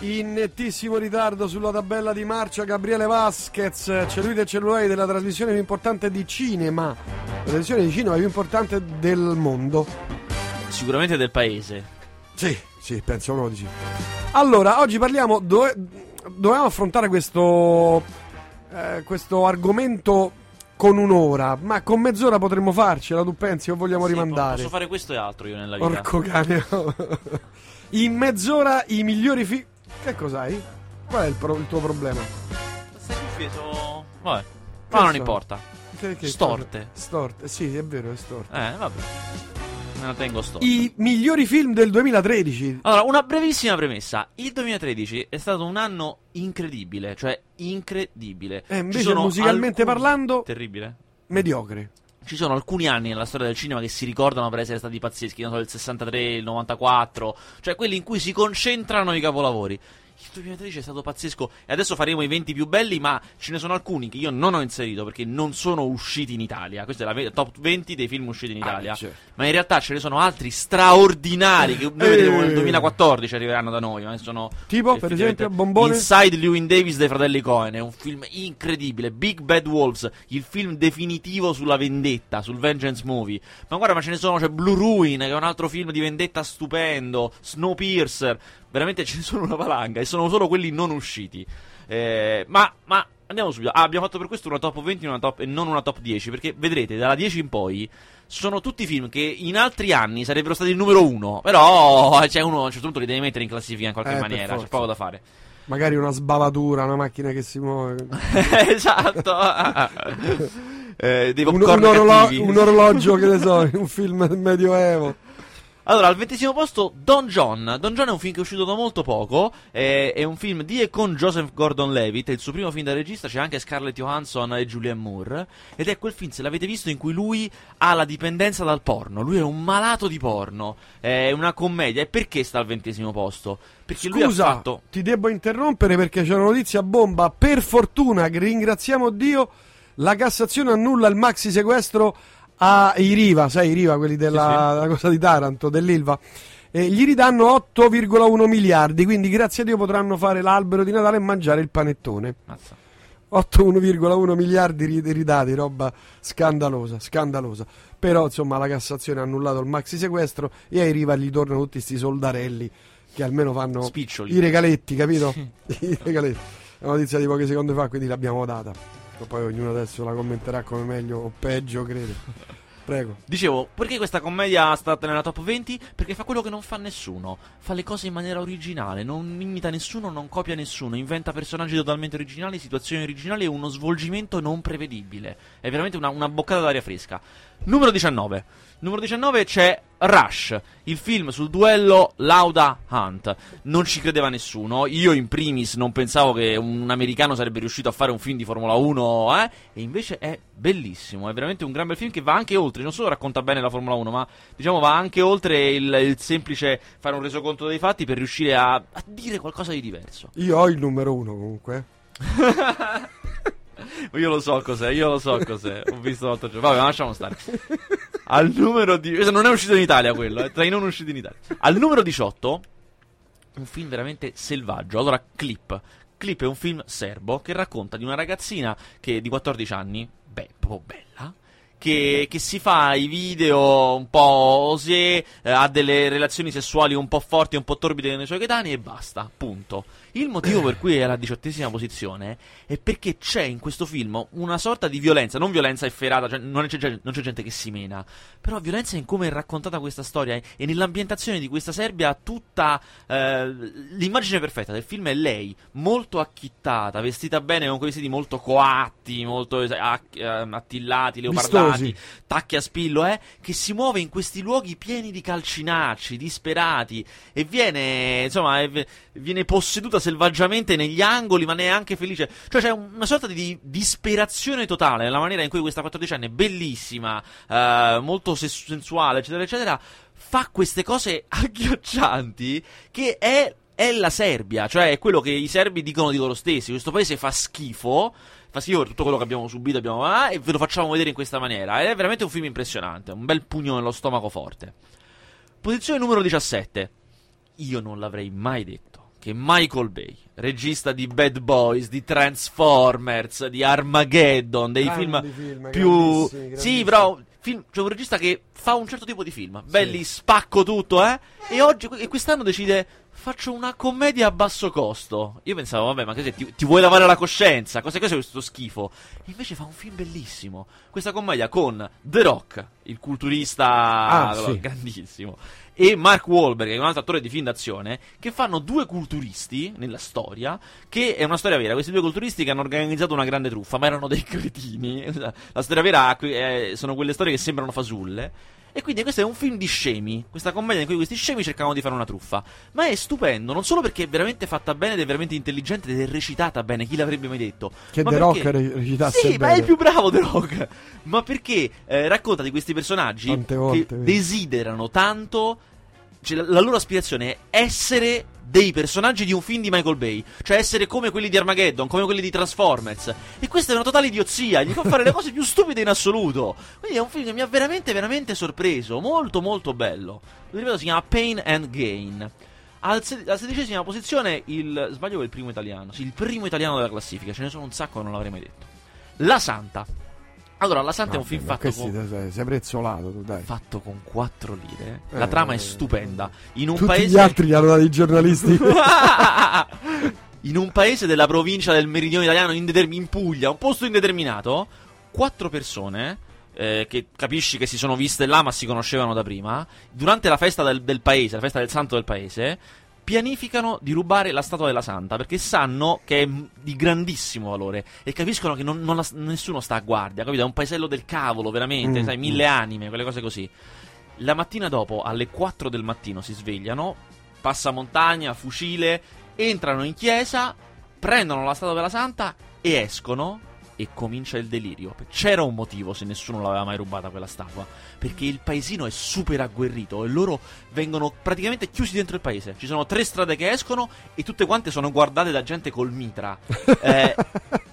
In nettissimo ritardo sulla tabella di marcia Gabriele Vasquez, c'è del cellulare della trasmissione più importante di cinema, la trasmissione di cinema più importante del mondo. Sicuramente del paese. Sì, sì, penso proprio di sì. Allora, oggi parliamo, dove, dovevamo affrontare questo, eh, questo argomento con un'ora, ma con mezz'ora potremmo farcela, tu pensi o vogliamo Sì, rimandare? Posso fare questo e altro io nella vita. Porco cane. In mezz'ora i migliori film. Che cos'hai? Qual è il, pro- il tuo problema? Cuffie sono... Vabbè. Ma non sono? importa. Che- che- Storte. Storte, sì, è vero, è storte. Eh, vabbè. Me la tengo sto. I migliori film del 2013. Allora, una brevissima premessa. Il 2013 è stato un anno incredibile, cioè incredibile. E Ci invece sono musicalmente alcuni- parlando, Terribile. mediocre. Ci sono alcuni anni nella storia del cinema che si ricordano per essere stati pazzeschi, non so, il 63, il 94, cioè quelli in cui si concentrano i capolavori. Il 2013 è stato pazzesco e adesso faremo i 20 più belli, ma ce ne sono alcuni che io non ho inserito perché non sono usciti in Italia. Questa è la ve- top 20 dei film usciti in Italia. Ah, certo. Ma in realtà ce ne sono altri straordinari che noi Eh. vedremo nel 2014 arriveranno da noi. Ma sono Tipo, per esempio, Bombone? Inside Lewin Davis dei fratelli Cohen è un film incredibile. Big Bad Wolves, il film definitivo sulla vendetta, sul vengeance movie. Ma guarda, ma ce ne sono, c'è Blue Ruin, che è un altro film di vendetta stupendo. Snowpiercer, veramente ce ne sono una valanga e sono solo quelli non usciti. Eh, ma, ma andiamo subito. Ah, abbiamo fatto per questo una top 20 una top- e non una top 10. Perché vedrete, dalla 10 in poi sono tutti film che in altri anni sarebbero stati il numero 1. Però c'è uno a un certo punto li devi mettere in classifica in qualche Eh, maniera. C'è poco da fare. Magari una sbavatura, una macchina che si muove. esatto. eh, Un, un orolo- cattivi. un orologio, che ne so, un film del medioevo. Allora, al ventesimo posto, Don John. Don John è un film che è uscito da molto poco. È, è un film di e con Joseph Gordon-Levitt. È il suo primo film da regista. C'è anche Scarlett Johansson e Julianne Moore. Ed è quel film, se l'avete visto, in cui lui ha la dipendenza dal porno. Lui è un malato di porno. È una commedia. E perché sta al ventesimo posto? Perché lui ha Scusa, fatto. ti devo interrompere perché c'è una notizia bomba. Per fortuna, ringraziamo Dio, la Cassazione annulla il maxi sequestro ai Riva, sai i Riva, quelli della, della cosa di Taranto, dell'Ilva. E gli ridanno 8,1 miliardi, quindi grazie a Dio potranno fare l'albero di Natale e mangiare il panettone. Mazza. 8,1 miliardi ri- ridati, roba scandalosa, scandalosa. Però insomma la Cassazione ha annullato il maxi sequestro e ai Riva gli tornano tutti questi soldarelli che almeno fanno Spiccioli. i regaletti, capito? I regaletti. È una notizia di poche secondi fa, quindi l'abbiamo data. Poi ognuno adesso la commenterà come meglio o peggio, credo. Prego. Dicevo, perché questa commedia sta nella top 20? Perché fa quello che non fa nessuno. Fa le cose in maniera originale, non imita nessuno, non copia nessuno, inventa personaggi totalmente originali, situazioni originali e uno svolgimento non prevedibile. È veramente una, una boccata d'aria fresca. Numero 19. Numero 19 c'è Rush, il film sul duello Lauda Hunt. Non ci credeva nessuno. Io in primis non pensavo che un americano sarebbe riuscito a fare un film di Formula 1, eh? E invece è bellissimo, è veramente un gran bel film che va anche oltre, non solo racconta bene la Formula 1, ma diciamo va anche oltre il, il semplice fare un resoconto dei fatti per riuscire a, a dire qualcosa di diverso. Io ho il numero uno comunque. Io lo so cos'è, io lo so cos'è. Ho visto l'altro giorno. Vabbè, ma lasciamo stare. Al numero di. questo Non è uscito in Italia quello, è tra i non usciti in Italia. Al numero 18, un film veramente selvaggio. Allora, Clip. Clip è un film serbo che racconta di una ragazzina che di 14 anni, beh, proprio bella. Che, che si fa i video un po' osé, eh, ha delle relazioni sessuali un po' forti, un po' torbide nei suoi coetanei e basta, punto. Il motivo per cui è alla diciottesima posizione è perché c'è in questo film una sorta di violenza, non violenza efferata, cioè non, c'è, non c'è gente che si mena, però violenza in come è raccontata questa storia e nell'ambientazione di questa Serbia tutta eh, l'immagine perfetta del film è lei, molto acchittata, vestita bene con quei vestiti molto coatti, molto eh, act- eh, attillati, leopardati, Vistosi. tacchi a spillo, eh, che si muove in questi luoghi pieni di calcinacci, disperati e viene, insomma, viene posseduta selvaggiamente negli angoli, ma neanche felice. Cioè c'è un- una sorta di disperazione totale nella maniera in cui questa 14enne, bellissima, eh, molto sensuale, eccetera, eccetera, fa queste cose agghiaccianti che è è la Serbia, cioè è quello che i serbi dicono di loro stessi. Questo paese fa schifo, fa schifo per tutto quello che abbiamo subito, abbiamo, ah, e ve lo facciamo vedere in questa maniera. Ed è veramente un film impressionante, un bel pugno nello stomaco forte. Posizione numero 17. Io non l'avrei mai detto che Michael Bay, regista di Bad Boys, di Transformers, di Armageddon, dei film, film, più... grandissimi, Sì, grandissimi. però... Film, c'è un regista che fa un certo tipo di film, belli, spacco tutto, eh? E oggi, e quest'anno decide, faccio una commedia a basso costo. Io pensavo, vabbè, ma che sei, ti, ti vuoi lavare la coscienza? Cosa cos'è questo schifo? E invece fa un film bellissimo. Questa commedia con The Rock, il culturista Ah, sì. grandissimo, e Mark Wahlberg, che è un altro attore di film d'azione, che fanno due culturisti nella storia, che è una storia vera. Questi due culturisti che hanno organizzato una grande truffa, ma erano dei cretini. La storia vera eh, sono quelle storie che sembrano fasulle. E quindi questo è un film di scemi, questa commedia in cui questi scemi cercavano di fare una truffa. Ma è stupendo, non solo perché è veramente fatta bene ed è veramente intelligente ed è recitata bene, chi l'avrebbe mai detto? Che Ma The perché- Rock re- recitasse Sì, ma bene. è il più bravo The Rock. Ma perché eh, racconta di questi personaggi Tante volte, che vedi. desiderano tanto. Cioè, la, loro aspirazione è essere dei personaggi di un film di Michael Bay, cioè essere come quelli di Armageddon, come quelli di Transformers. E questa è una totale idiozia, gli fa fare le cose più stupide in assoluto. Quindi è un film che mi ha veramente, veramente sorpreso, molto, molto bello. Lo ripeto, si chiama Pain and Gain. Al se- alla sedicesima posizione, il sbaglio è il primo italiano. Sì, il primo italiano della classifica. Ce ne sono un sacco, non l'avrei mai detto. La Santa. Allora, La Santa è un film fatto con, sei, prezzolato dai. fatto con 4 lire. Eh, La trama è eh, stupenda. In un Tutti paese. gli altri li hanno dati i giornalisti. in un paese della provincia del meridione italiano, indeterm- in Puglia, un posto indeterminato, quattro persone. eh, che capisci che si sono viste là ma si conoscevano da prima durante la festa del, del paese la festa del santo del paese pianificano di rubare la statua della santa perché sanno che è di grandissimo valore e capiscono che non- non la- nessuno sta a guardia capito? è un paesello del cavolo veramente Mm, sai mille anime quelle cose così la mattina dopo, alle 4 del mattino, si svegliano, passamontagna, fucile, entrano in chiesa, prendono la statua della santa e escono. E comincia il delirio. C'era un motivo se nessuno l'aveva mai rubata quella statua. Perché il paesino è super agguerrito e loro vengono praticamente chiusi dentro il paese. Ci sono tre strade che escono e tutte quante sono guardate da gente col mitra. Eh,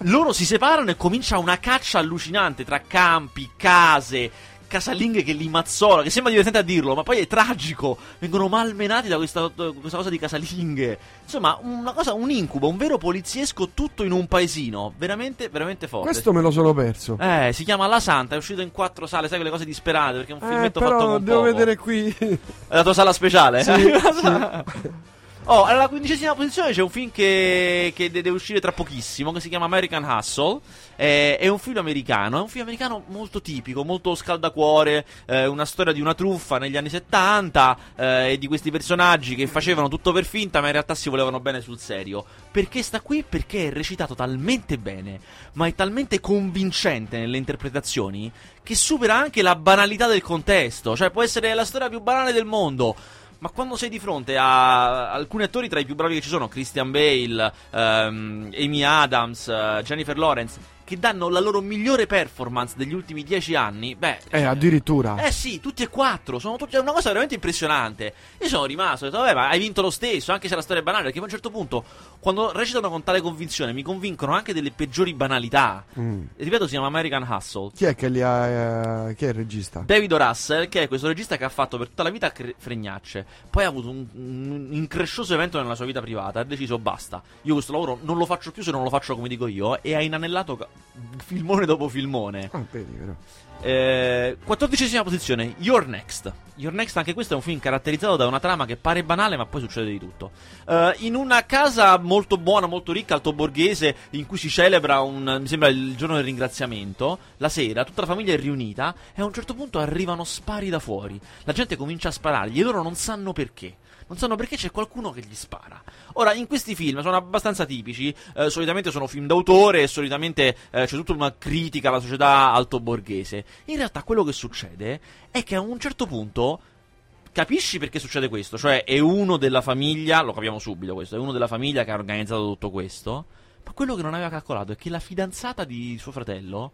loro si separano e comincia una caccia allucinante tra campi, case, casalinghe che li mazzola, che sembra divertente a dirlo, ma poi è tragico. Vengono malmenati da questa, questa cosa di casalinghe. Insomma, una cosa, un incubo, un vero poliziesco tutto in un paesino. Veramente, veramente forte. Questo me lo sono perso. Eh, si chiama La Santa, è uscito in quattro sale, sai quelle cose disperate, perché è un Eh, filmetto fatto però con devo poco. vedere qui. È la tua sala speciale? Sì, sì. Oh, alla quindicesima posizione c'è un film che, che de- deve uscire tra pochissimo, che si chiama American Hustle. Eh, è un film americano, è un film americano molto tipico, molto scaldacuore, eh, una storia di una truffa negli anni 70 eh, e di questi personaggi che facevano tutto per finta ma in realtà si volevano bene sul serio. Perché sta qui? Perché è recitato talmente bene, ma è talmente convincente nelle interpretazioni che supera anche la banalità del contesto. Cioè può essere la storia più banale del mondo. Ma quando sei di fronte a alcuni attori tra i più bravi che ci sono, Christian Bale, ehm, Amy Adams, eh, Jennifer Lawrence, che danno la loro migliore performance degli ultimi dieci anni, beh... Eh, addirittura. Eh sì, tutti e quattro, sono tutti, è una cosa veramente impressionante. Io sono rimasto, ho detto, vabbè, ma hai vinto lo stesso, anche se la storia è banale, perché a un certo punto, quando recitano con tale convinzione, mi convincono anche delle peggiori banalità. Mm. Ripeto, si chiama American Hustle. Chi è che li ha. eh, chi è il regista? David. Russell, che è questo regista che ha fatto per tutta la vita cre- fregnacce, poi ha avuto un, un increscioso evento nella sua vita privata, ha deciso basta, io questo lavoro non lo faccio più se non lo faccio come dico io, e ha inanellato filmone dopo filmone. Ah, vedi, però. Eh, quattordicesima posizione, Your Next. Your Next, anche questo è un film caratterizzato da una trama che pare banale, ma poi succede di tutto. Eh, in una casa molto buona, molto ricca, altoborghese, in cui si celebra un, mi sembra il giorno del ringraziamento, la sera, tutta la famiglia è riunita e a un certo punto arrivano spari da fuori. La gente comincia a sparargli e loro non sanno perché. Non sanno perché c'è qualcuno che gli spara. Ora, in questi film sono abbastanza tipici. eh, solitamente sono film d'autore e solitamente eh, c'è tutta una critica alla società altoborghese. In realtà, quello che succede è che a un certo punto. Capisci perché succede questo? Cioè, è uno della famiglia, lo capiamo subito questo, è uno della famiglia che ha organizzato tutto questo. Ma quello che non aveva calcolato è che la fidanzata di suo fratello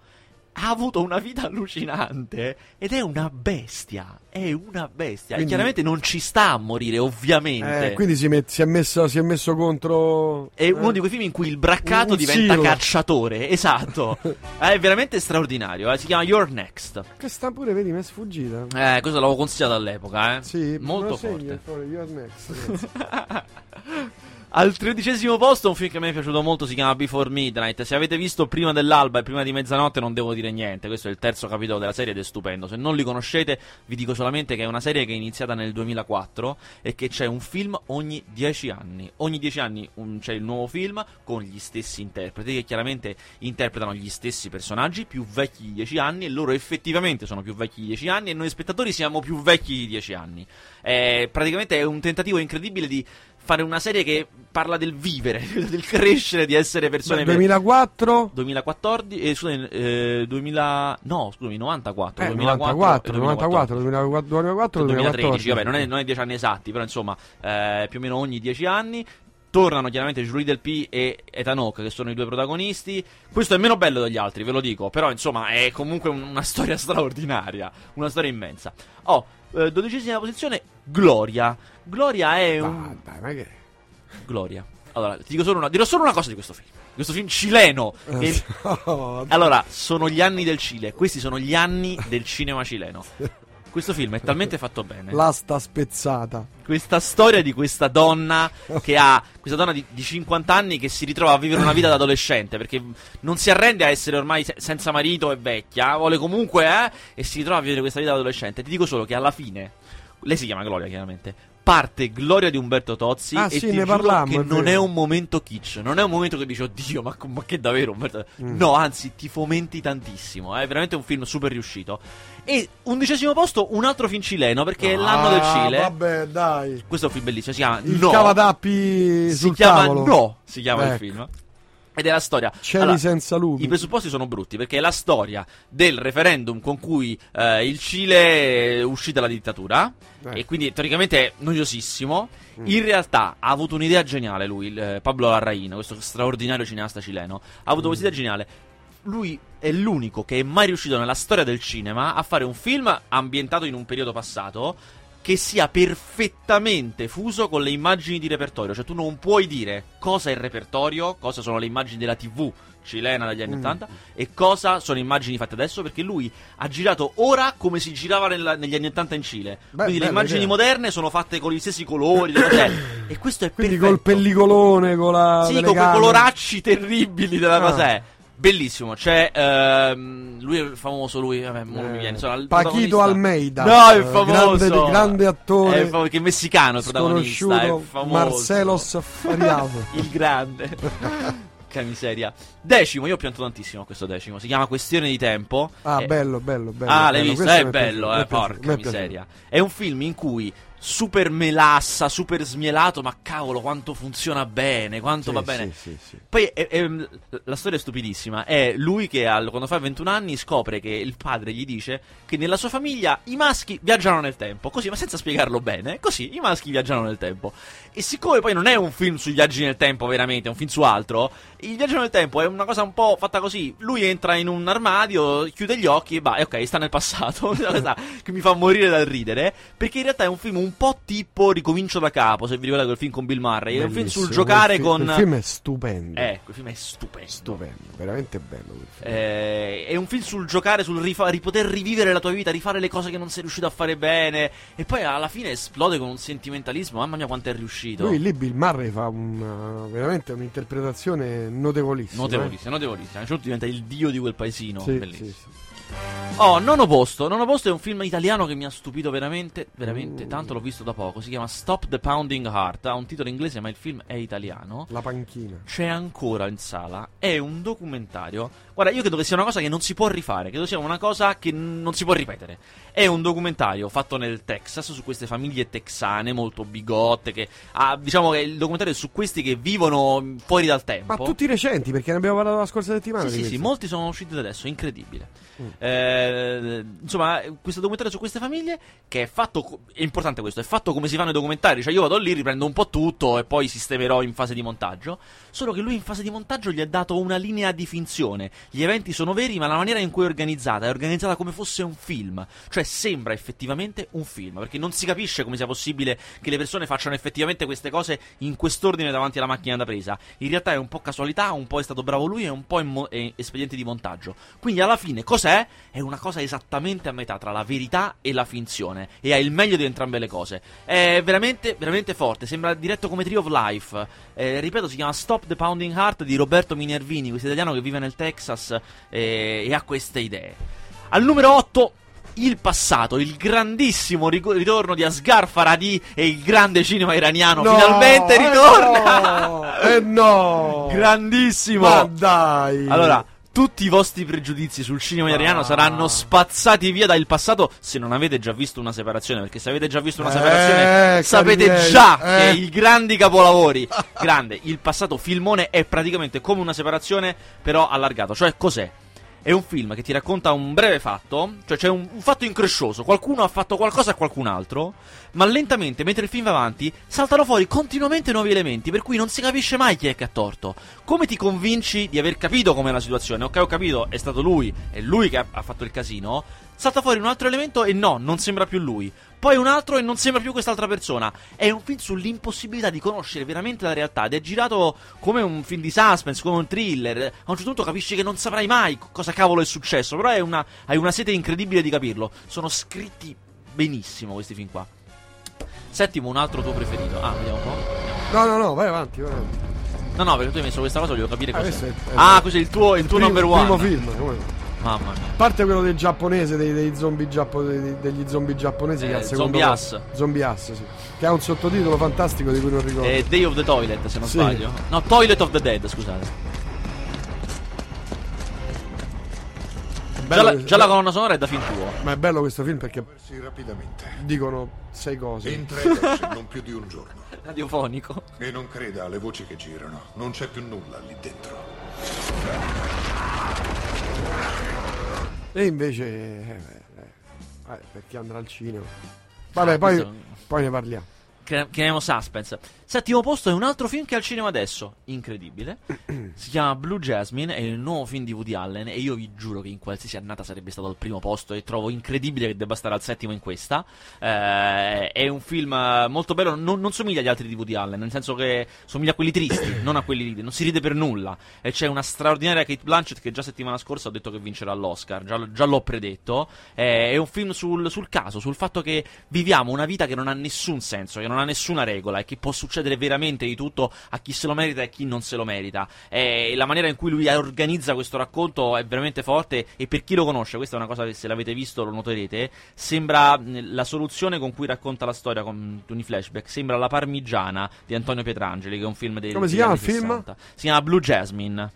ha avuto una vita allucinante ed è una bestia. È una bestia. Quindi- E chiaramente non ci sta a morire, ovviamente. Eh, quindi si, met- si è messo, si è messo contro. È eh, uno di quei film in cui il braccato diventa silo. cacciatore. Esatto. è veramente straordinario. eh. Si chiama Your Next. Questa pure, vedi, mi è sfuggita. Eh, questo l'avevo consigliato all'epoca, eh. Sì, Molto segno, forte. fuori, Your Next. Al tredicesimo posto un film che me è piaciuto molto si chiama Before Midnight. Se avete visto prima dell'alba e prima di mezzanotte non devo dire niente. Questo è il terzo capitolo della serie ed è stupendo. Se non li conoscete vi dico solamente che è una serie che è iniziata nel 2004 e che c'è un film ogni dieci anni. Ogni dieci anni un, c'è il nuovo film con gli stessi interpreti che chiaramente interpretano gli stessi personaggi più vecchi di dieci anni e loro effettivamente sono più vecchi di dieci anni e noi spettatori siamo più vecchi di dieci anni. È, praticamente è un tentativo incredibile di fare una serie che parla del vivere, del crescere, di essere persone... Beh, 2004? 2014, eh, scusami, eh, 2000... No, scusami, 94. Eh, 2004, 94, 94, 2004, 2004, 2013, vabbè, non è, non è 10 anni esatti, però insomma, eh, più o meno ogni 10 anni. Tornano chiaramente Julie Del P e Ethan Hawke, che sono i due protagonisti. Questo è meno bello degli altri, ve lo dico. Però, insomma, è comunque una storia straordinaria. Una storia immensa. Oh, eh, dodicesima posizione, Gloria. Gloria è un. Dai, ma che. Gloria. Allora, ti dico solo una, dirò solo una cosa di questo film. Questo film cileno. Che... Oh, Allora, sono gli anni del Cile. Questi sono gli anni del cinema cileno. Questo film è talmente fatto bene. L'asta spezzata. Questa storia di questa donna che ha. Questa donna di, di 50 anni che si ritrova a vivere una vita da adolescente. Perché non si arrende a essere ormai se- senza marito e vecchia. Vuole comunque, eh. E si ritrova a vivere questa vita da adolescente. Ti dico solo che alla fine. Lei si chiama Gloria, chiaramente. Parte Gloria di Umberto Tozzi Ah, e sì, ti ne parlammo, che non è un momento kitsch, non è un momento che dici oddio, ma, ma che davvero Umberto Mm. No, anzi, ti fomenti tantissimo, è veramente un film super riuscito. E undicesimo posto un altro film cileno perché è l'anno del Ah, Cile. Vabbè, dai. Questo è un film bellissimo, si chiama Il No. cavatappi si sul chiama tavolo. No, si chiama il Ecco. film. Ed è la storia. Cieli Allora, senza lupi. I presupposti sono brutti perché è la storia del referendum con cui eh, il Cile uscito dalla dittatura Eh. e quindi teoricamente è noiosissimo. Mm. In realtà ha avuto un'idea geniale lui, eh, Pablo Larraín, questo straordinario cineasta cileno. Ha avuto Mm. questa idea geniale. Lui è l'unico che è mai riuscito nella storia del cinema a fare un film ambientato in un periodo passato che sia perfettamente fuso con le immagini di repertorio. Cioè, tu non puoi dire cosa è il repertorio, cosa sono le immagini della TV cilena degli anni Mm. 80 e cosa sono immagini fatte adesso perché lui ha girato ora come si girava nella- negli anni 80 in Cile Beh, quindi le immagini idea. moderne sono fatte con gli stessi colori e questo è Quindi perfetto col pellicolone, con la. sì, con quei coloracci terribili della Ah. cosa è. Bellissimo, c'è ehm, lui è famoso, lui, vabbè, non mi Eh, viene, insomma, Paquito Almeida. No, è Eh, famoso. Grande, grande attore. È famo- che è messicano il protagonista, è famoso. Marcelos Fariato. il grande. che miseria. Decimo, io ho pianto tantissimo questo decimo, si chiama Questione di tempo. Ah, Eh, bello, bello, bello. Ah, l'hai bello. visto? Questo È bello, eh, porca miseria. È un film in cui super melassa, super smielato, ma cavolo quanto funziona bene, quanto Sì, va bene. Sì, sì, sì. Poi è- è- la storia è stupidissima. È lui che al- quando fa 21 anni scopre che il padre gli dice che nella sua famiglia i maschi viaggiano nel tempo. Così, ma senza spiegarlo bene. Così, i maschi viaggiano nel tempo. E siccome poi non è un film sui viaggi nel tempo, veramente, è un film su altro. Il viaggio nel tempo è una cosa un po' fatta così. Lui entra in un armadio, chiude gli occhi e va, ok, sta nel passato. Che mi fa morire dal ridere. Perché in realtà è un film un po' tipo Ricomincio da capo. Se vi ricordate quel film con Bill Murray. È un film sul Bellissimo, giocare quel con. Il film è stupendo. Eh, quel film è stupendo. Stupendo, veramente bello. quel film. Eh, è un film sul giocare, sul rifa- ri- poter rivivere la tua vita, rifare le cose che non sei riuscito a fare bene. E poi alla fine esplode con un sentimentalismo. Mamma mia, quanto è riuscito! Lui lì Bill Murray fa una, veramente un'interpretazione notevolissima. Notevolissimo, notevolissimo. A un certo punto diventa il dio di quel paesino. eh. Sì, Bellissimo. sì, sì. Oh, nono posto. Nono posto è un film italiano che mi ha stupito veramente, veramente Mm. tanto. L'ho visto da poco. Si chiama Stop the Pounding Heart. Ha un titolo inglese, ma il film è italiano. La panchina. c'è ancora in sala. È un documentario. Guarda, io credo che sia una cosa che non si può rifare. Credo sia una cosa che n- non si può ripetere. È un documentario fatto nel Texas su queste famiglie texane molto bigotte. Che ha, diciamo che il documentario è su questi che vivono fuori dal tempo. Ma tutti recenti, perché ne abbiamo parlato la scorsa settimana. Sì, sì, sì, molti sono usciti da adesso, incredibile. Mm. Eh, insomma, questo documentario su queste famiglie che è fatto, è importante questo, è fatto come si fanno i documentari, cioè io vado lì, riprendo un po' tutto e poi sistemerò in fase di montaggio, solo che lui in fase di montaggio gli ha dato una linea di finzione, gli eventi sono veri ma la maniera in cui è organizzata è organizzata come fosse un film, cioè sembra effettivamente un film, perché non si capisce come sia possibile che le persone facciano effettivamente queste cose in quest'ordine davanti alla macchina da presa, in realtà è un po' casualità, un po' è stato bravo lui e un po' è mo- è espediente di montaggio, quindi alla fine cos'è? È una una cosa esattamente a metà tra la verità e la finzione e ha il meglio di entrambe le cose. È veramente, veramente forte, sembra diretto come Tree of Life. Eh, ripeto, si chiama Stop the Pounding Heart di Roberto Minervini, questo italiano che vive nel Texas eh, e ha queste idee. Al numero 8 il passato, il grandissimo ritorno di Asghar Faradi e il grande cinema iraniano no, finalmente ritorna. Eh no, eh no. Grandissimo. Ma dai. Allora, tutti i vostri pregiudizi sul cinema ah. italiano saranno spazzati via dal passato se non avete già visto una separazione. Perché se avete già visto una eh, separazione, sapete miei, già eh. che i grandi capolavori. grande, il passato filmone è praticamente come una separazione, però allargato. Cioè, cos'è? È un film che ti racconta un breve fatto, cioè c'è un, un, fatto increscioso, qualcuno ha fatto qualcosa a qualcun altro, ma lentamente, mentre il film va avanti, saltano fuori continuamente nuovi elementi, per cui non si capisce mai chi è che ha torto. Come ti convinci di aver capito com'è la situazione? Ok, ho capito, è stato lui, è lui che ha, ha fatto il casino. Salta fuori un altro elemento e no, non sembra più lui poi un altro e non sembra più quest'altra persona. È un film sull'impossibilità di conoscere veramente la realtà ed è girato come un film di suspense, come un thriller. A un certo punto capisci che non saprai mai cosa cavolo è successo, però una, hai una sete incredibile di capirlo. Sono scritti benissimo questi film qua. Settimo, un altro tuo preferito. Ah, vediamo un po'. No, no, no, vai avanti, vai avanti. No, no, perché tu hai messo questa cosa, voglio capire ah, cosa. Ah, questo è il tuo, il tuo primo, number one. Il primo film, come Mamma mia. A parte quello del giapponese, dei, dei zombie giappo, dei, degli zombie giapponesi, eh, che al secondo Zombie Ass. Zombie Ass, sì. Che ha un sottotitolo fantastico di cui non ricordo. È Day of the Toilet, se non Sì. sbaglio. No, Toilet of the Dead, scusate. Già Bello la, già la colonna sonora è da film tuo. Ma è bello questo film perché dicono sei cose. Intredersi non più di un giorno. Radiofonico. E non creda alle voci che girano. Non c'è più nulla lì dentro. E invece. eh, eh, eh, per chi andrà al cinema. Vabbè, Ah, poi, questo- poi ne parliamo. Chiamiamo suspense. Settimo posto è un altro film che è al cinema adesso. Incredibile. si chiama Blue Jasmine. È il nuovo film di Woody Allen. E io vi giuro che in qualsiasi annata sarebbe stato al primo posto. E trovo incredibile che debba stare al settimo in questa. Eh, è un film molto bello. Non, non somiglia agli altri di Woody Allen. Nel senso che somiglia a quelli tristi, non a quelli ridi. Non si ride per nulla. E c'è una straordinaria Kate Blanchett che già settimana scorsa ho detto che vincerà l'Oscar. Già, già l'ho predetto. Eh, è un film sul, sul caso, sul fatto che viviamo una vita che non ha nessun senso, che non ha nessuna regola e che può succedere veramente di tutto a chi se lo merita e a chi non se lo merita. E la maniera in cui lui organizza questo racconto è veramente forte e per chi lo conosce, questa è una cosa che se l'avete visto lo noterete, sembra la soluzione con cui racconta la storia con i flashback, sembra La Parmigiana di Antonio Pietrangeli, che è un film del Come si chiama il film? 60. Si chiama Blue Jasmine.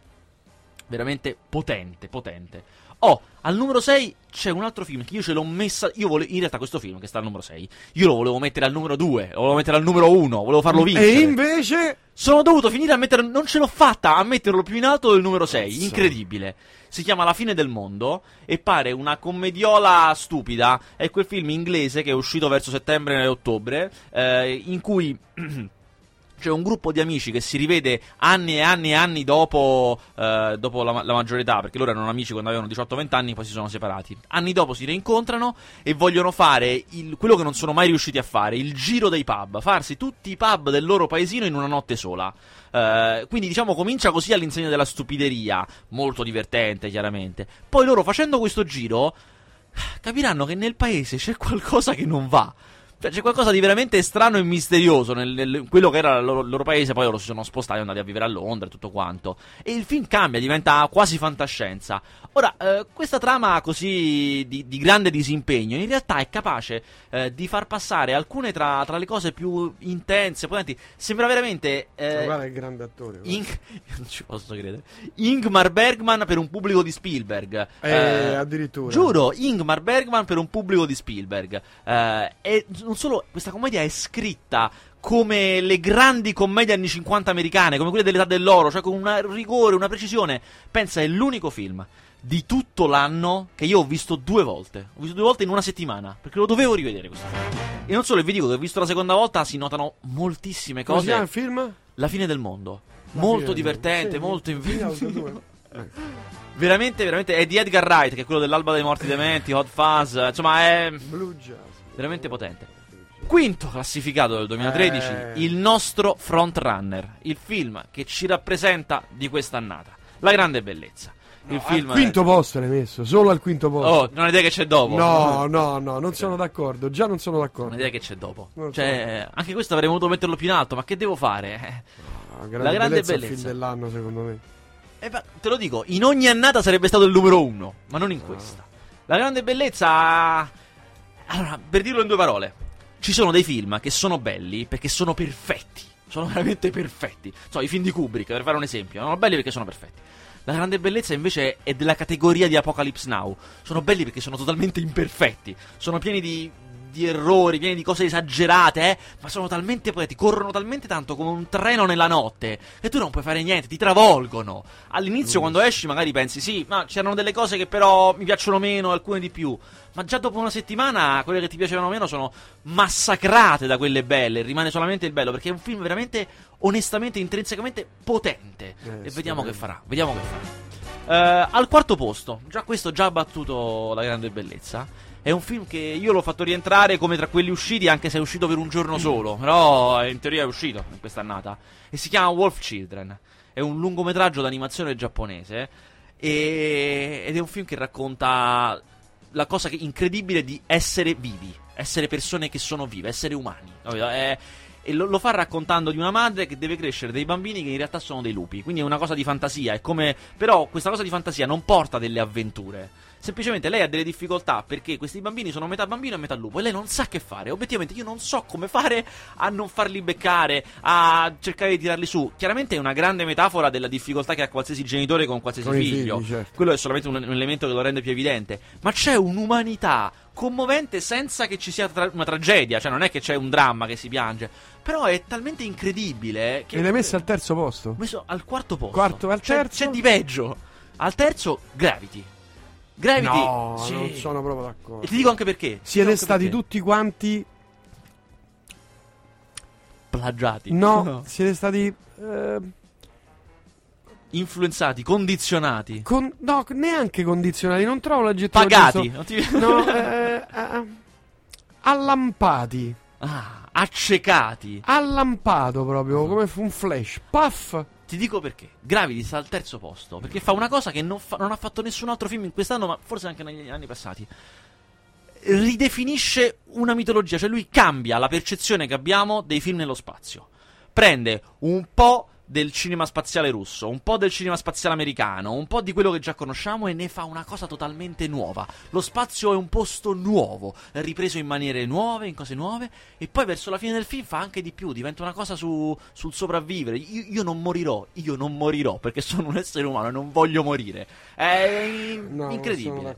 Veramente potente, potente. Oh, al numero 6 c'è un altro film che io ce l'ho messa. Io volevo. In realtà, questo film che sta al numero 6, io lo volevo mettere al numero 2, lo volevo mettere al numero 1, volevo farlo vincere. E invece. Sono dovuto finire a mettere. Non ce l'ho fatta a metterlo più in alto del numero 6. Cazzo. Incredibile. Si chiama La fine del mondo e pare una commediola stupida. È quel film inglese che è uscito verso settembre e ottobre. eh, in cui. C'è un gruppo di amici che si rivede anni e anni e anni dopo, eh, dopo la, la maggiore età, perché loro erano amici quando avevano 18-20 anni, poi si sono separati. Anni dopo si rincontrano e vogliono fare il- quello che non sono mai riusciti a fare, il giro dei pub, farsi tutti i pub del loro paesino in una notte sola. Eh, quindi diciamo comincia così all'insegna della stupideria, molto divertente chiaramente. Poi loro facendo questo giro capiranno che nel paese c'è qualcosa che non va. Cioè, c'è qualcosa di veramente strano e misterioso nel, nel- quello che era il loro, il loro paese. Poi loro si sono spostati, andati a vivere a Londra e tutto quanto. E il film cambia, diventa quasi fantascienza. Ora, eh, questa trama così di, di grande disimpegno in realtà è capace eh, di far passare alcune tra, tra le cose più intense, potenti. Sembra veramente. eh, guarda che grande attore. Ing- non ci posso credere. Ingmar Bergman per un pubblico di Spielberg. Eh, addirittura. Giuro, Ingmar Bergman per un pubblico di Spielberg. Eh, e non solo, questa commedia è scritta come le grandi commedie anni 50 americane, come quelle dell'età dell'oro, cioè con un rigore, una precisione. Pensa, è l'unico film di tutto l'anno che io ho visto due volte. Ho visto due volte in una settimana, perché lo dovevo rivedere questo film. E non solo, vi dico che ho visto la seconda volta, si notano moltissime cose. chiama il film? La fine del mondo. La molto divertente, mondo. molto. Eh, Veramente, veramente. È di Edgar Wright, che è quello dell'Alba dei Morti Dementi, Hot Fuzz. Insomma, è Blue Jasmine. veramente potente. Quinto classificato del 2013, Eh. il nostro frontrunner. Il film che ci rappresenta di quest'annata. La grande bellezza. il film. Al quinto posto l'hai messo, solo al quinto posto. Oh, non ho idea che c'è dopo. No, no, no, non sono d'accordo. Già non sono Non ho d'accordo. idea che c'è dopo. Non Cioè, anche questo avrei voluto metterlo più in alto, ma che devo fare? Eh. Ah, La grande è il bellezza. film dell'anno, secondo me. Eh, te lo dico, in ogni annata sarebbe stato il numero uno, ma non in Ah. questa. La grande bellezza. Allora, per dirlo in due parole, ci sono dei film che sono belli perché sono perfetti. Sono veramente perfetti. So, i film di Kubrick, per fare un esempio, sono belli perché sono perfetti. La grande bellezza invece è della categoria di Apocalypse Now. Sono belli perché sono totalmente imperfetti. Sono pieni di, di errori, pieni di cose esagerate, eh. Ma sono talmente poeti, corrono talmente tanto come un treno nella notte. Che tu non puoi fare niente, ti travolgono. All'inizio, quando esci, magari pensi, sì, ma c'erano delle cose che però mi piacciono meno, alcune di più. Ma già dopo una settimana, quelle che ti piacevano meno sono massacrate da quelle belle. Rimane solamente il bello, perché è un film veramente, onestamente, intrinsecamente potente. Eh, e vediamo che farà, vediamo che farà. Eh, al quarto posto, già questo già ha battuto la grande bellezza. È un film che io l'ho fatto rientrare come tra quelli usciti, anche se è uscito per un giorno solo. Però eh, in teoria è uscito in quest'annata. E si chiama Wolf Children. È un lungometraggio d'animazione giapponese. E... Ed è un film che racconta la cosa incredibile di essere vivi, essere persone che sono vive, essere umani. È- e lo, lo fa raccontando di una madre che deve crescere dei bambini che in realtà sono dei lupi. Quindi è una cosa di fantasia. Come... Però questa cosa di fantasia non porta delle avventure. Semplicemente lei ha delle difficoltà perché questi bambini sono metà bambino e metà lupo e lei non sa che fare. Obiettivamente io non so come fare a non farli beccare, a cercare di tirarli su. Chiaramente è una grande metafora della difficoltà che ha qualsiasi genitore con qualsiasi Con figlio. figli, certo. Quello è solamente un, un elemento che lo rende più evidente. Ma c'è un'umanità commovente senza che ci sia tra- una tragedia. Cioè, non è che c'è un dramma che si piange. Però è talmente incredibile che. E l'hai messa al terzo posto? Messo al quarto posto. Quarto, al C'è- terzo? C'è, di peggio. Al terzo, Gravity. Gravity. No, sì. non sono proprio d'accordo. E ti dico anche perché. Siete stati perché. tutti quanti. plagiati. No, siete stati. eh, Influenzati, condizionati. con- no, neanche condizionati. Non trovo l'aggettivo Pagati. giusto. No, eh, eh, allampati. Ah, accecati. Allampato proprio, come fu un flash. Puff. Ti dico perché. Gravity sta al terzo posto. Perché fa una cosa che non, fa- non ha fatto nessun altro film in quest'anno, ma forse anche negli anni passati. Ridefinisce una mitologia, cioè lui cambia la percezione che abbiamo dei film nello spazio. Prende un po' del cinema spaziale russo, un po' del cinema spaziale americano, un po' di quello che già conosciamo e ne fa una cosa totalmente nuova. Lo spazio è un posto nuovo, ripreso in maniere nuove, in cose nuove, e poi verso la fine del film fa anche di più, diventa una cosa su- sul sopravvivere. Io, io non morirò, io non morirò perché sono un essere umano e non voglio morire. È in- No, incredibile.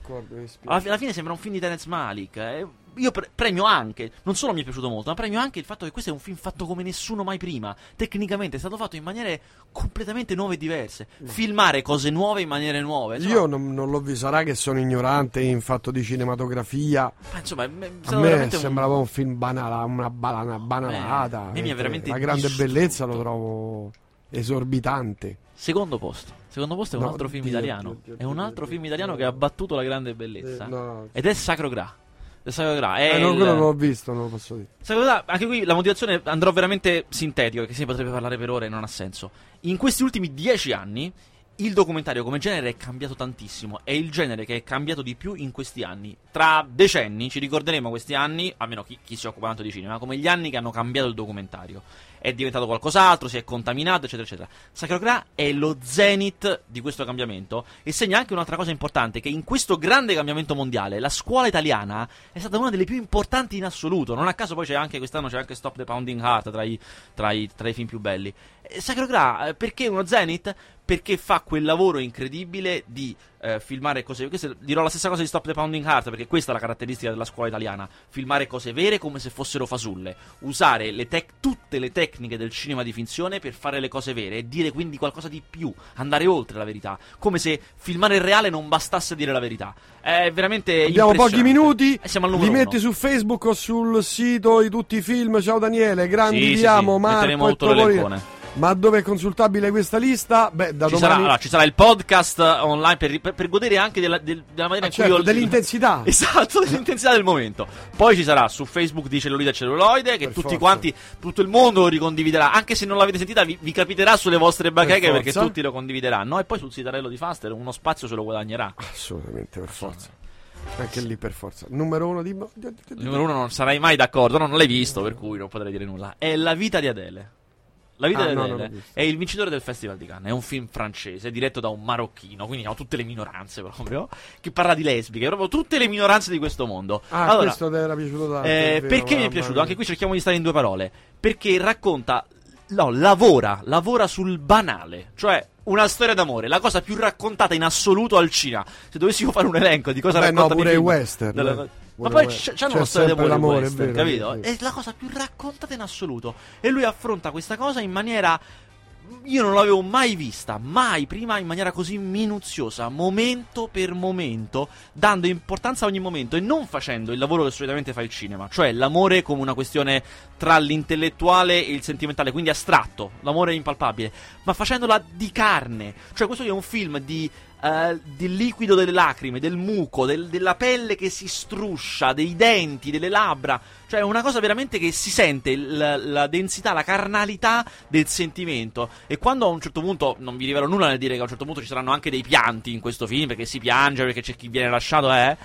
Alla, fi- alla fine sembra un film di Terence Malik. eh. Io pre- premio anche, non solo mi è piaciuto molto, ma premio anche il fatto che questo è un film fatto come nessuno mai prima. Tecnicamente è stato fatto in maniere completamente nuove e diverse. Filmare cose nuove in maniere nuove. Insomma, Io non, non l'ho visto, sarà che sono ignorante in fatto di cinematografia. ma insomma, è- è A me veramente un- sembrava un film banala, una banana, banalata. me mi Eh, veramente La grande distrutto. bellezza lo trovo esorbitante. Secondo posto. Secondo posto è un No, altro film Dio, italiano. Dio, Dio, è un altro film italiano che ha battuto la grande bellezza. Eh, no. Ed è Sacro Gra. È Sacro Gra. È Eh, no, il- quello non l'ho visto, non lo posso dire. Me, anche qui la motivazione andrò veramente sintetico, perché si potrebbe parlare per ore e non ha senso. In questi ultimi dieci anni, il documentario come genere è cambiato tantissimo. È il genere che è cambiato di più in questi anni. Tra decenni ci ricorderemo questi anni, almeno chi, chi si occupa tanto di cinema, come gli anni che hanno cambiato il documentario. È diventato qualcos'altro, si è contaminato, eccetera, eccetera. Sacro Gra è lo zenith di questo cambiamento e segna anche un'altra cosa importante, che in questo grande cambiamento mondiale la scuola italiana è stata una delle più importanti in assoluto. Non a caso poi c'è anche quest'anno c'è anche Stop the Pounding Heart tra i, tra i- tra i film più belli. Eh, Sacro Gra, eh, perché uno zenith? Perché fa quel lavoro incredibile di eh, filmare cose. Questo, dirò la stessa cosa di Stop the Pounding Heart, perché questa è la caratteristica della scuola italiana: filmare cose vere come se fossero fasulle. Usare le tec- tutte le tecniche del cinema di finzione per fare le cose vere e dire quindi qualcosa di più, andare oltre la verità. Come se filmare il reale non bastasse dire la verità. È veramente. Abbiamo pochi minuti. E siamo al Li metti uno. su Facebook o sul sito di tutti i film. Ciao Daniele, grandi Sì, ti sì, amo, sì, Marco Topolino. l'elencone. Ma dove è consultabile questa lista? Beh, da Ci domani... sarà, allora, ci sarà il podcast online per, per- per godere anche della, del- della maniera Ah, in certo, cui io dell'intensità. Esatto, dell'intensità del momento. Poi ci sarà su Facebook di Cellulite e Celluloide che Per tutti forza. quanti, tutto il mondo lo ricondividerà. Anche se non l'avete sentita, vi, vi capiterà sulle vostre bacheche Per perché tutti lo condivideranno. E poi sul sitarello di Faster uno spazio se lo guadagnerà. Assolutamente, per forza. Anche lì per forza. Numero uno di... Numero uno non sarai mai d'accordo, no, non l'hai visto, per cui non potrei dire nulla. È La vita di Adele. La vita Ah, di no, Adele visto. è il vincitore del Festival di Cannes. È un film francese diretto da un marocchino, quindi hanno tutte le minoranze proprio. Che parla di lesbiche, proprio tutte le minoranze di questo mondo. Ah, allora, questo era piaciuto tanto. eh, vero, perché mi è piaciuto? mia. Anche qui cerchiamo di stare in due parole. Perché racconta, no, lavora, lavora sul banale. Cioè, una storia d'amore, la cosa più raccontata in assoluto al cinema. Se dovessimo fare un elenco di cosa Beh, no, raccontano pure i western, della- eh. Ma poi c- c'hanno C'è una storia d'amore, western, vero, capito? sì. È la cosa più raccontata in assoluto. E lui affronta questa cosa in maniera io non l'avevo mai vista, mai prima in maniera così minuziosa, momento per momento, dando importanza a ogni momento e non facendo il lavoro che solitamente fa il cinema, cioè l'amore come una questione tra l'intellettuale e il sentimentale, quindi astratto, l'amore impalpabile, ma facendola di carne. Cioè questo è un film di eh, del liquido delle lacrime, del muco, del- della pelle che si struscia, dei denti, delle labbra. Cioè, è una cosa veramente che si sente la, la densità, la carnalità del sentimento. E quando a un certo punto, non vi rivelo nulla nel dire che a un certo punto ci saranno anche dei pianti in questo film, perché si piange, perché c'è chi viene lasciato, eh.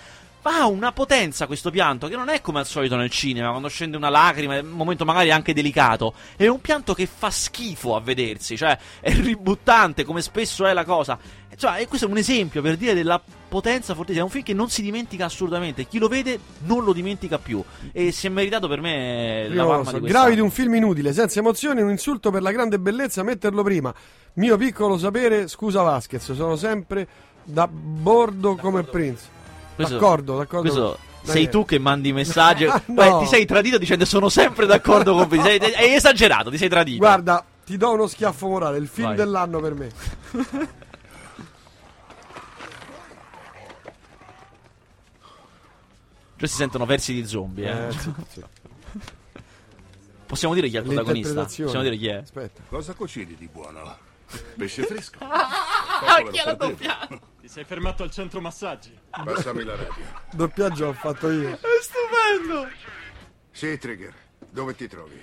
Ma ha una potenza questo pianto che non è come al solito nel cinema, quando scende una lacrima, è un momento magari anche delicato. È un pianto che fa schifo a vedersi, cioè è ributtante come spesso è la cosa. Cioè, e questo è un esempio per dire della potenza fortissima. È un film che non si dimentica assolutamente. Chi lo vede non lo dimentica più. E si è meritato per me la palma so, di gravi di un film inutile, senza emozioni, un insulto per la grande bellezza, metterlo prima. Mio piccolo sapere, scusa Vasquez, sono sempre da bordo come Prince. Questo- d'accordo, d'accordo. Questo sei tu che mandi i messaggi. No. Beh, ti sei tradito dicendo sono sempre d'accordo con me. Sei- Hai esagerato, ti sei tradito. Guarda, ti do uno schiaffo morale, il film Vai. dell'anno per me. Già si sentono versi di zombie. Eh. Eh, sì, sì. Possiamo dire chi è il protagonista? Possiamo dire chi è? Aspetta. Cosa cucini di buono? Pesce fresco? Ah, chi è la doppiata? Ti sei fermato al centro massaggi? Passami la radio. Doppiaggio ho fatto io. È stupendo. Sì, Trigger. Dove ti trovi?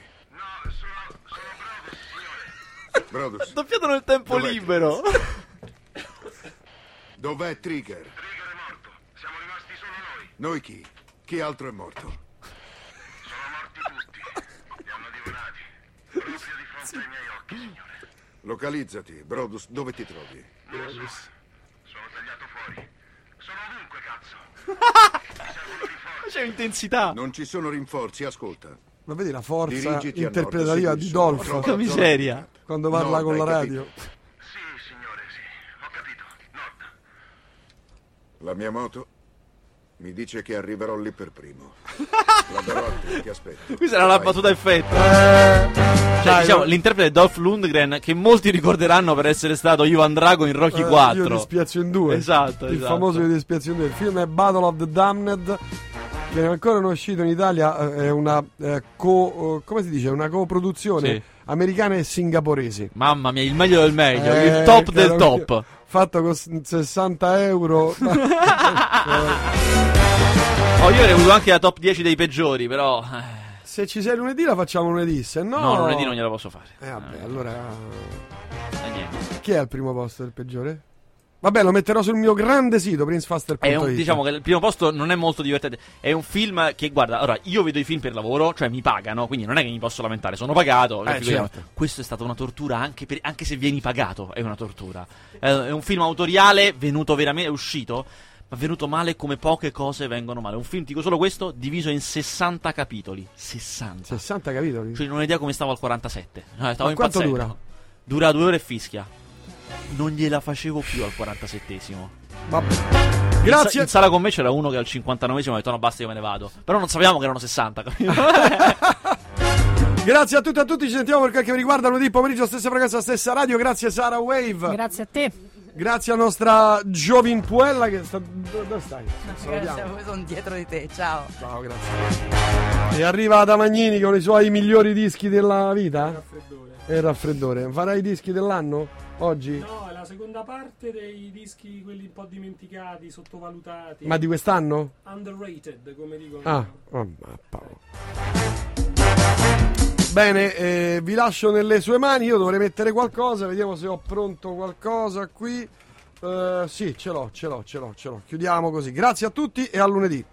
Brodus, Doppiato nel tempo Dov'è? libero. dov'è Trigger? Trigger è morto. Siamo rimasti solo noi. Noi chi? Chi altro è morto? Sono morti tutti. Li hanno divorati. Proprio di fronte ai miei occhi, signore. Localizzati. Brodus, dove ti trovi? Sono tagliato fuori. Sono ovunque, cazzo. C'è intensità. Non ci sono rinforzi, ascolta. Ma vedi la forza Dirigiti nord, interpretativa segui di. Dolfo zona miseria. quando parla Nord, con la radio. capito? Sì, signore, sì. Ho capito. Nord. La mia moto mi dice che arriverò lì per primo. La darò a te, ti aspetto. Questa era la Vai. battuta effetto. Eh, Cioè, dai, diciamo, no- l'interprete è Dolph Lundgren, che molti ricorderanno per essere stato Ivan Drago in Rocky eh, 4. Io ti spiazzo in due. Esatto, Il esatto. famoso io ti spiazzo in due. Il film è Battle of the Damned. Che ancora non è uscito in Italia. eh, È una eh, co. eh, come si dice? Una coproduzione Sì. americana e singaporese. Mamma mia, il meglio del meglio, Eh, il top del top. Fatto con s- 60 euro. Oh, io avrei avuto anche la top 10 dei peggiori, però. eh, Se ci sei lunedì la facciamo lunedì, se no... No, lunedì non gliela posso fare. Eh vabbè, allora... Eh, niente. Chi è al primo posto del peggiore? Vabbè, lo metterò sul mio grande sito, princefaster.it. Diciamo che il primo posto non è molto divertente. È un film che, guarda, ora io vedo i film per lavoro, cioè mi pagano, quindi non è che mi posso lamentare, sono pagato. Eh, certo. Questo è stata una tortura anche, per- anche se vieni pagato, è una tortura. È, è un film autoriale, venuto veramente, è uscito, ma venuto male come poche cose vengono male. Un film, dico solo questo, diviso in 60 capitoli. 60. 60 capitoli? Cioè, non ho idea come stavo al 47. No, stavo Ma quanto impazzendo. dura? Dura due ore e fischia. Non gliela facevo più al 47esimo. Vabbè. In, sa- Grazie. in sala con me c'era uno che al 59esimo ha detto no basta io me ne vado. Però non sapevamo che erano 60. capito? Grazie a tutti e a tutti. Ci sentiamo per quel che mi riguarda lunedì pomeriggio, stessa frequenza, stessa radio. Grazie Sara Wave. Grazie a te. Grazie alla nostra Giovintuella che sta. Dove stai? Salutiamo. Grazie, sono dietro di te, ciao. Ciao, grazie. E arriva Adamagnini con i suoi migliori dischi della vita. E il raffreddore. Farai i dischi dell'anno? Oggi? No, è la seconda parte dei dischi, quelli un po' dimenticati, sottovalutati. Ma di quest'anno? Underrated, come dicono. Ah, oh, ma Paolo. Bene, eh, vi lascio nelle sue mani. Io dovrei mettere qualcosa. Vediamo se ho pronto qualcosa qui. Eh, sì, ce l'ho, ce l'ho, ce l'ho, ce l'ho. Chiudiamo così. Grazie a tutti e a lunedì.